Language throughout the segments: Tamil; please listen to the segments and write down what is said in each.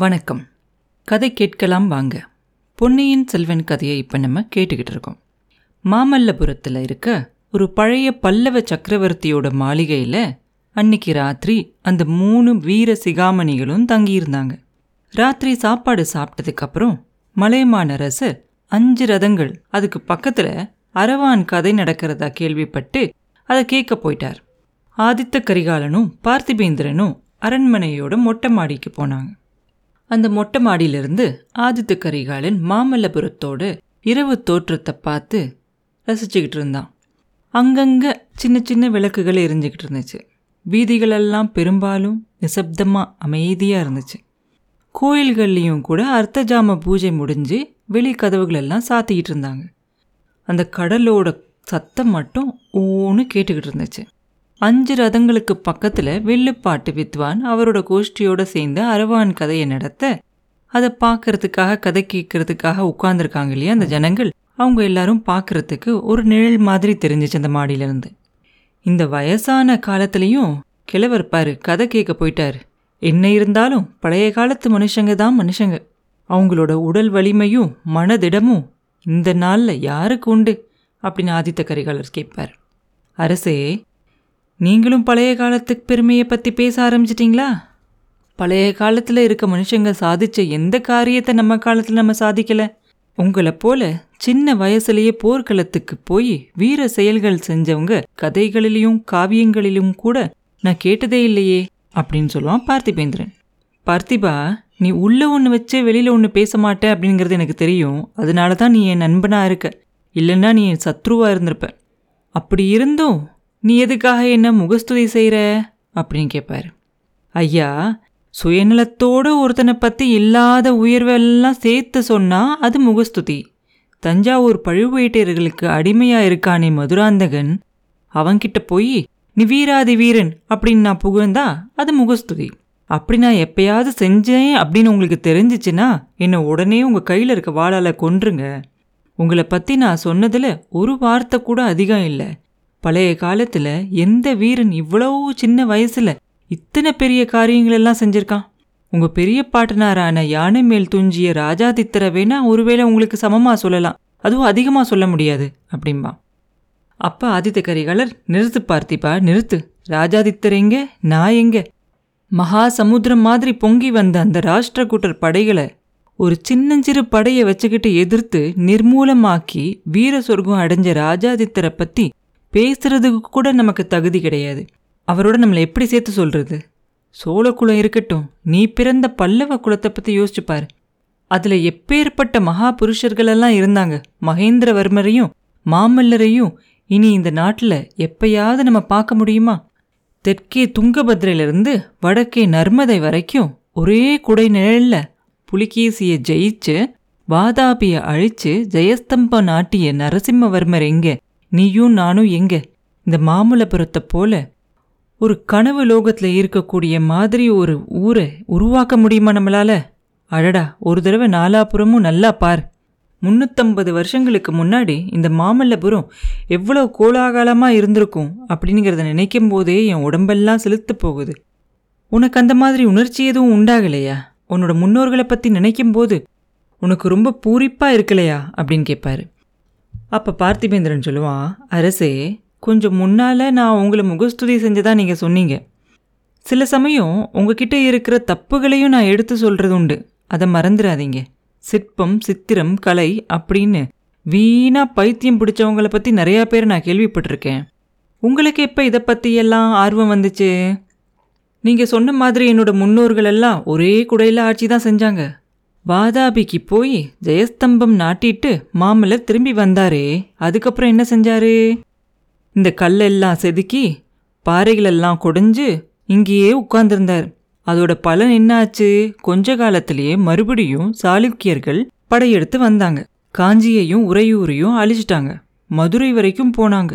வணக்கம். கதை கேட்கலாம் வாங்க. பொன்னியின் செல்வன் கதையை இப்போ நம்ம கேட்டுக்கிட்டு இருக்கோம். மாமல்லபுரத்தில் இருக்க ஒரு பழைய பல்லவ சக்கரவர்த்தியோட மாளிகையில் அன்னைக்கு ராத்திரி அந்த மூணு வீர சிகாமணிகளும் தங்கியிருந்தாங்க. ராத்திரி சாப்பாடு சாப்பிட்டதுக்கப்புறம் மலையமான் அரசர் அஞ்சு ரதங்கள் அதுக்கு பக்கத்தில் அரவான் கதை நடக்கிறதா கேள்விப்பட்டு அதை கேட்க போயிட்டார். ஆதித்த கரிகாலனும் பார்த்திபேந்திரனும் அரண்மனையோட மொட்டை மாடிக்கு போனாங்க. அந்த மொட்டை மாடியிலிருந்து ஆதித்த கரிகாலன் மாமல்லபுரத்தோட இரவு தோற்றத்தை பார்த்து ரசிச்சுக்கிட்டு இருந்தான். அங்கங்கே சின்ன சின்ன விளக்குகள் எரிஞ்சுக்கிட்டு இருந்துச்சு. வீதிகளெல்லாம் பெரும்பாலும் நிசப்தமாக அமைதியாக இருந்துச்சு. கோயில்கள்லேயும் கூட அர்த்தஜாம பூஜை முடிஞ்சு வெளி கதவுகளெல்லாம் சாத்திக்கிட்டு இருந்தாங்க. அந்த கடலோட சத்தம் மட்டும் ஓன்னு கேட்டுக்கிட்டு இருந்துச்சு. அஞ்சு ரதங்களுக்கு பக்கத்தில் வில்லுப்பாட்டு வித்வான் அவரோட கோஷ்டியோட சேர்ந்து அரவான் கதையை நடத்த அதை பார்க்கறதுக்காக கதை கேட்கறதுக்காக உட்கார்ந்துருக்காங்க இல்லையா அந்த ஜனங்கள்? அவங்க எல்லாரும் பார்க்கறதுக்கு ஒரு நிழல் மாதிரி தெரிஞ்சிச்சு அந்த மாடியிலேருந்து. இந்த வயசான காலத்துலேயும் கிழவர் பாரு கதை கேட்க போயிட்டார். என்ன இருந்தாலும் பழைய காலத்து மனுஷங்க தான் மனுஷங்க. அவங்களோட உடல் வலிமையும் மனதிடமும் இந்த நாளில் யாருக்கு உண்டு? அப்படின்னு ஆதித்த கரிகாலர் கேட்பார். அரசே நீங்களும் பழைய காலத்துக்கு பெருமையை பற்றி பேச ஆரம்பிச்சிட்டிங்களா? பழைய காலத்தில் இருக்க மனுஷங்க சாதிச்ச எந்த காரியத்தை நம்ம காலத்தில் நம்ம சாதிக்கல? உங்களை போல சின்ன வயசுலேயே போர்க்களத்துக்கு போய் வீர செயல்கள் செஞ்சவங்க கதைகளிலும் காவியங்களிலும் கூட நான் கேட்டதே இல்லையே அப்படின்னு சொல்லுவான் பார்த்திபேந்திரன். பார்த்திபா நீ உள்ள ஒன்று வச்சு வெளியில் ஒன்று பேச மாட்டே அப்படிங்கிறது எனக்கு தெரியும். அதனால தான் நீ என் நண்பனாக இருக்க. இல்லைன்னா நீ என் சத்ருவாக இருந்திருப்ப. அப்படி இருந்தும் நீ எதுக்காக என்ன முகஸ்துதி செய்கிற அப்படின்னு கேட்பார் ஐயா சுயநலத்தோடு ஒருத்தனை பற்றி இல்லாத உயர்வெல்லாம் சேர்த்து சொன்னால் அது முகஸ்துதி. தஞ்சாவூர் பழுவேட்டையர்களுக்கு அடிமையாக இருக்கானே மதுராந்தகன். அவன்கிட்ட போய் நீ வீராதி வீரன் அப்படின்னு நான் புகழ்ந்தா அது முகஸ்துதி. அப்படி நான் எப்பயாவது செஞ்சேன் அப்படின்னு உங்களுக்கு தெரிஞ்சிச்சுன்னா என்னை உடனே உங்கள் கையில் இருக்க வாளால் கொன்றுங்க. உங்களை பற்றி நான் சொன்னதில் ஒரு வார்த்தை கூட அதிகம் இல்லை. பழைய காலத்தில் எந்த வீரன் இவ்வளவு சின்ன வயசில் இத்தனை பெரிய காரியங்கள் எல்லாம் செஞ்சிருக்கான்? உங்கள் பெரிய பாட்டனாரான யானை மேல் துஞ்சிய ராஜாதித்தரை வேணா ஒருவேளை உங்களுக்கு சமமாக சொல்லலாம். அதுவும் அதிகமாக சொல்ல முடியாது அப்படிம்பா. அப்பா ஆதித்த கரிகாலர் நிறுத்து பார்த்திப்பா நிறுத்து. ராஜாதித்தர் எங்க? நான் எங்க? மகா சமுத்திரம் மாதிரி பொங்கி வந்த அந்த ராஷ்டிரகூட்டர் படைகளை ஒரு சின்னஞ்சிறு படையை வச்சுக்கிட்டு எதிர்த்து நிர்மூலமாக்கி வீர சொர்க்கம் அடைஞ்ச ராஜாதித்தரை பத்தி பேசுறதுக்கு கூட நமக்கு தகுதி கிடையாது. அவரோட நம்மளை எப்படி சேர்த்து சொல்றது? சோழகுலம் இருக்கட்டும் நீ பிறந்த பல்லவ குலத்தை பத்தி யோசிச்சு பாரு. அதுல எப்பேற்பட்ட மகா புருஷர்களெல்லாம் இருந்தாங்க? மகேந்திரவர்மரையும் மாமல்லரையும் இனி இந்த நாட்டில் எப்பயாவது நம்ம பார்க்க முடியுமா? தெற்கே துங்கபத்ரையிலிருந்து வடக்கே நர்மதை வரைக்கும் ஒரே குடை நிழல்ல புலிகேசியை ஜெயிச்சு வாதாபிய அழிச்சு ஜெயஸ்தம்ப நாட்டிய நரசிம்மவர்மர் எங்க? நீயும் நானும் எங்க? இந்த மாமல்லபுரத்தை போல ஒரு கனவு லோகத்தில் இருக்கக்கூடிய மாதிரி ஒரு ஊரை உருவாக்க முடியுமா நம்மளால? அடடா ஒரு தடவை நாலாபுரமும் நல்லா பார். முந்நூற்றம்பது வருஷங்களுக்கு முன்னாடி இந்த மாமல்லபுரம் எவ்வளோ கோலாகலமாக இருந்திருக்கும் அப்படிங்கிறத நினைக்கும் போதே என் உடம்பெல்லாம் செலுத்து போகுது. உனக்கு அந்த மாதிரி உணர்ச்சி எதுவும் உண்டாகலையா? உன்னோட முன்னோர்களை பற்றி நினைக்கும் போது உனக்கு ரொம்ப பூரிப்பாக இருக்கலையா? அப்படின்னு கேட்பாரு அப்போ பார்த்திபேந்திரன் சொல்லுவான் அரசே கொஞ்சம் முன்னால் நான் உங்களை முகஸ்துதி செஞ்சதாக நீங்கள் சொன்னீங்க. சில சமயம் உங்ககிட்ட இருக்கிற தப்புகளையும் நான் எடுத்து சொல்கிறது உண்டு. அதை மறந்துடாதீங்க சிற்பம் சித்திரம் கலை அப்படின்னு வீணாக பைத்தியம் பிடிச்சவங்கள பற்றி நிறையா பேர் நான் கேள்விப்பட்டிருக்கேன். உங்களுக்கு எப்போ இதை பற்றி எல்லாம் ஆர்வம் வந்துச்சு? நீங்கள் சொன்ன மாதிரி என்னோட முன்னோர்கள் எல்லாம் ஒரே குடையில் ஆட்சி தான் செஞ்சாங்க. வாதாபிக்கு போய் ஜெயஸ்தம்பம் நாட்டிட்டு மாமல்லர் திரும்பி வந்தாரே. அதுக்கப்புறம் என்ன செஞ்சாரு? இந்த கல்லெல்லாம் செதுக்கி பாறைகளெல்லாம் குடைஞ்சு இங்கேயே உட்கார்ந்திருந்தார். அதோட பலன் என்னாச்சு? கொஞ்ச காலத்திலேயே மறுபடியும் சாளுக்கியர்கள் படையெடுத்து வந்தாங்க. காஞ்சியையும் உறையூரையும் அழிச்சிட்டாங்க. மதுரை வரைக்கும் போனாங்க.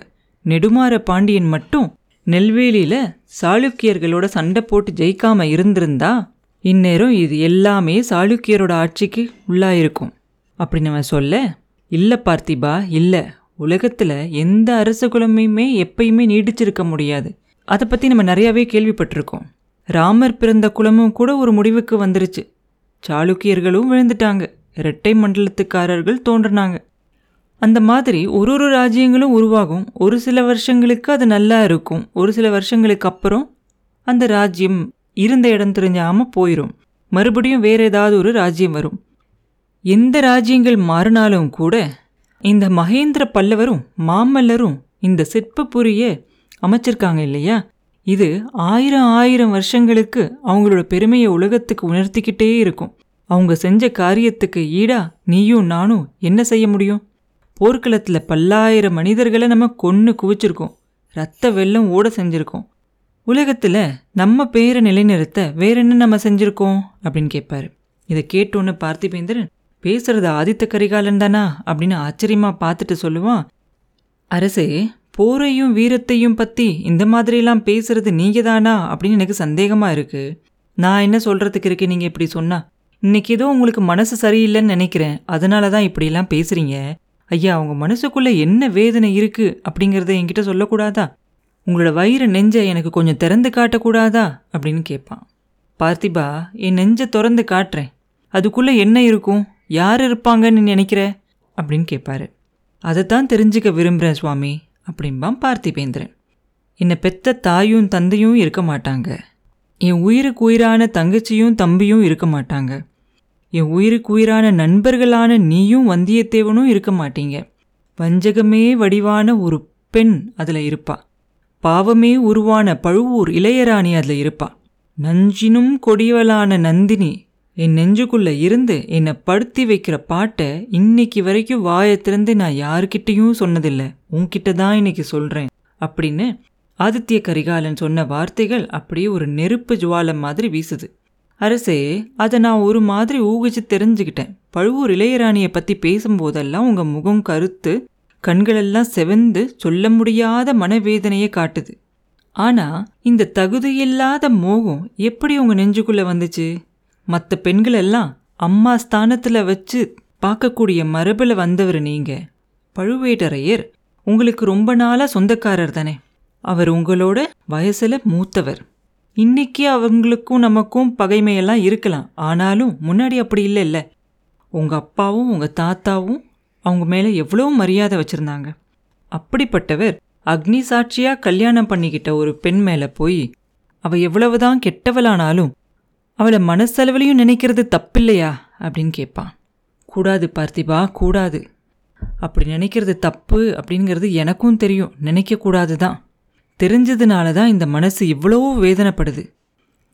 நெடுமாற பாண்டியன் மட்டும் நெல்வேலியில சாளுக்கியர்களோட சண்டை போட்டு ஜெயிக்காம இருந்திருந்தா இந்நேரம் இது எல்லாமே சாளுக்கியரோட ஆட்சிக்கு உள்ளாயிருக்கும். அப்படின்னு அவன் சொல்ல இல்லை பார்த்திபா இல்லை. உலகத்தில் எந்த அரச குலமையுமே எப்பயுமே நீடிச்சிருக்க முடியாது. அதை பற்றி நம்ம நிறையாவே கேள்விப்பட்டிருக்கோம். ராமர் பிறந்த குலமும் கூட ஒரு முடிவுக்கு வந்துருச்சு. சாளுக்கியர்களும் விழுந்துட்டாங்க. இரட்டை மண்டலத்துக்காரர்கள் தோன்றினாங்க. அந்த மாதிரி ஒரு ஒரு ராஜ்யங்களும் உருவாகும். ஒரு சில வருஷங்களுக்கு அது நல்லா இருக்கும். ஒரு சில வருஷங்களுக்கு அப்புறம் அந்த ராஜ்யம் இருந்த இடம் தெரிஞ்சாமல் போயிடும் மறுபடியும் வேற ஏதாவது ஒரு ராஜ்யம் வரும். எந்த ராஜ்யங்கள் மாறினாலும் கூட இந்த மகேந்திர பல்லவரும் மாமல்லரும் இந்த சிற்பப்புரிய அமைச்சிருக்காங்க இல்லையா? இது ஆயிரம் ஆயிரம் வருஷங்களுக்கு அவங்களோட பெருமையை உலகத்துக்கு உணர்த்திக்கிட்டே இருக்கும். அவங்க செஞ்ச காரியத்துக்கு ஈடா நீயும் நானும் என்ன செய்ய முடியும்? போர்க்களத்தில் பல்லாயிரம் மனிதர்களை நம்ம கொன்று குவிச்சிருக்கோம். ரத்த வெள்ளம் ஓட செஞ்சுருக்கோம். உலகத்தில் நம்ம பேரை நிலைநிறுத்த வேற என்ன நம்ம செஞ்சுருக்கோம்? அப்படின்னு கேட்பாரு இதை கேட்டோன்னு பார்த்திபேந்திரன் பேசுறது ஆதித்த கரிகாலன் தானா? அப்படின்னு ஆச்சரியமா பார்த்துட்டு சொல்லுவான் அரசே போரையும் வீரத்தையும் பற்றி இந்த மாதிரிலாம் பேசுறது நீங்க தானா அப்படின்னு எனக்கு சந்தேகமா இருக்கு. நான் என்ன சொல்றதுக்கு இருக்கு நீங்க இப்படி சொன்னா? இன்னைக்கு ஏதோ உங்களுக்கு மனசு சரியில்லைன்னு நினைக்கிறேன். அதனால தான் இப்படிலாம் பேசுறீங்க. ஐயா அவங்க மனசுக்குள்ள என்ன வேதனை இருக்கு அப்படிங்கிறத என்கிட்ட சொல்லக்கூடாதா? உங்களோட வயிறு நெஞ்சை எனக்கு கொஞ்சம் திறந்து காட்டக்கூடாதா? அப்படின்னு கேட்பான். பார்த்திபா என் நெஞ்சை திறந்து காட்டுறேன். அதுக்குள்ளே என்ன இருக்கும்? யார் இருப்பாங்கன்னு நினைக்கிற? அப்படின்னு கேட்பாரு. அதைத்தான் தெரிஞ்சுக்க விரும்புகிறேன் சுவாமி அப்படின்பான் பார்த்திபேந்திரன். என்னை பெத்த தாயும் தந்தையும் இருக்க மாட்டாங்க. என் உயிருக்கு உயிரான தங்கச்சியும் தம்பியும் இருக்க மாட்டாங்க. என் உயிருக்கு உயிரான நண்பர்களான நீயும் வந்தியத்தேவனும் இருக்க மாட்டீங்க. வஞ்சகமே வடிவான ஒரு பெண் அதில் இருப்பா. பாவமே உருவான பழுவூர் இளையராணி அதில் இருப்பா. நஞ்சினும் கொடியவளான நந்தினி என் நெஞ்சுக்குள்ளே இருந்து என்னை படுத்தி வைக்கிற பாட்டை இன்னைக்கு வரைக்கும் வாயை திறந்து நான் யாருக்கிட்டேயும் சொன்னதில்லை. உன்கிட்ட தான் இன்னைக்கு சொல்கிறேன் அப்படின்னு ஆதித்ய கரிகாலன் சொன்ன வார்த்தைகள் அப்படியே ஒரு நெருப்பு ஜுவாலை மாதிரி வீசுது. அரசே அதை நான் ஒரு மாதிரி ஊகிச்சு தெரிஞ்சுக்கிட்டேன். பழுவூர் இளையராணியை பற்றி பேசும்போதெல்லாம் உங்கள் முகம் கருத்து கண்களெல்லாம் செவந்து சொல்ல முடியாத மனவேதனையை காட்டுது. ஆனா இந்த தகுதியில்லாத மோகம் எப்படி உங்க நெஞ்சுக்குள்ள வந்துச்சு? மற்ற பெண்களெல்லாம் அம்மா ஸ்தானத்துல வச்சு பார்க்கக்கூடிய மரபில் வந்தவர் நீங்க. பழுவேட்டரையர் உங்களுக்கு ரொம்ப நாளா சொந்தக்காரர் தானே. அவர் உங்களோட வயசுல மூத்தவர். இன்னைக்கு அவங்களுக்கும் நமக்கும் பகைமையெல்லாம் இருக்கலாம். ஆனாலும் முன்னாடி அப்படி இல்லை இல்லை உங்க அப்பாவும் உங்க தாத்தாவும் அவங்க மேலே எவ்வளோ மரியாதை வச்சுருந்தாங்க. அப்படிப்பட்டவர் அக்னி சாட்சியாக கல்யாணம் பண்ணிக்கிட்ட ஒரு பெண் மேலே போய் அவள் எவ்வளவுதான் கெட்டவளானாலும் அவளை மனசளவுலையும் நினைக்கிறது தப்பில்லையா அப்படின்னு கேட்பான் கூடாது பார்த்திபா கூடாது. அப்படி நினைக்கிறது தப்பு அப்படிங்கிறது எனக்கும் தெரியும். நினைக்கக்கூடாது தான் தெரிஞ்சதுனால தான் இந்த மனசு இவ்வளவோ வேதனைப்படுது.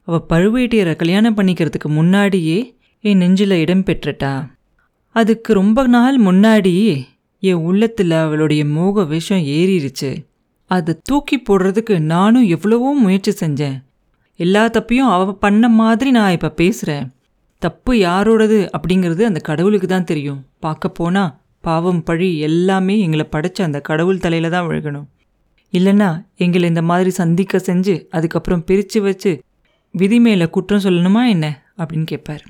அவள் பழுவேட்டியரை கல்யாணம் பண்ணிக்கிறதுக்கு முன்னாடியே என் நெஞ்சில் இடம் பெற்றுட்டா. அதுக்கு ரொம்ப நாள் முன்னாடி என் உள்ளத்தில் அவளுடைய மோக விஷம் ஏறிடுச்சு அதை தூக்கி போடுறதுக்கு நானும் எவ்வளவோ முயற்சி செஞ்சேன். எல்லா தப்பையும் அவ பண்ண மாதிரி நான் இப்போ பேசுகிறேன் தப்பு யாரோடது அப்படிங்கிறது அந்த கடவுளுக்கு தான் தெரியும். பார்க்க போனால் பாவம் பழி எல்லாமே எங்களை படைச்ச அந்த கடவுள் தலையில தான் விழுகணும். இல்லைன்னா எங்களை இந்த மாதிரி சந்திக்க செஞ்சு அதுக்கப்புறம் பிரித்து வச்சு விதி மேலே குற்றம் சொல்லணுமா என்ன? அப்படின்னு கேட்பார்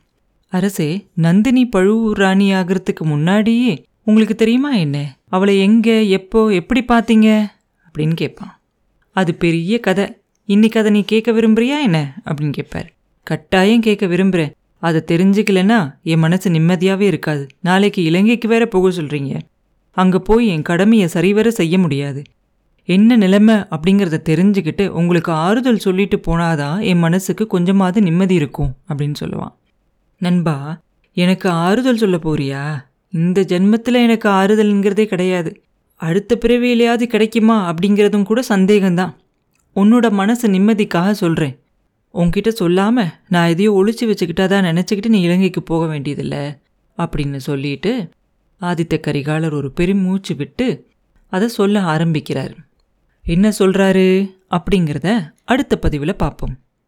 அரசே நந்தினி பழுவூர் ராணி ஆகிறதுக்கு முன்னாடியே உங்களுக்கு தெரியுமா என்ன? அவளை எங்கே எப்போ எப்படி பார்த்தீங்க? அப்படின்னு கேட்பான். அது பெரிய கதை. இன்னைக்கு அதை நீ கேட்க விரும்புறியா என்ன? அப்படின்னு கேட்பார். கட்டாயம் கேட்க விரும்புகிறேன் அதை தெரிஞ்சுக்கலன்னா என் மனசு நிம்மதியாகவே இருக்காது. நாளைக்கு இலங்கைக்கு வேற போக சொல்கிறீங்க அங்கே போய் என் கடமையை சரிவர செய்ய முடியாது. என்ன நிலைமை அப்படிங்கிறத தெரிஞ்சுக்கிட்டு உங்களுக்கு ஆறுதல் சொல்லிட்டு போனாதான் என் மனசுக்கு கொஞ்சமாவது நிம்மதி இருக்கும் அப்படின்னு சொல்லுவான். நண்பா எனக்கு ஆறுதல் சொல்ல போறியா? இந்த ஜென்மத்தில் எனக்கு ஆறுதல்ங்கிறதே கிடையாது. அடுத்த பிறவியிலையாவது கிடைக்குமா அப்படிங்கிறதும் கூட சந்தேகம்தான். உன்னோட மனசு நிம்மதிக்காக சொல்கிறேன் உன்கிட்ட சொல்லாமல் நான் எதையோ ஒழிச்சு வச்சுக்கிட்டா தான் நினச்சிக்கிட்டு நீ இலங்கைக்கு போக வேண்டியதில்லை அப்படின்னு சொல்லிட்டு ஆதித்த கரிகாலர் ஒரு பெருமூச்சு விட்டு அதை சொல்ல ஆரம்பிக்கிறார். என்ன சொல்கிறாரு அப்படிங்கிறத அடுத்த பதிவில் பார்ப்போம்.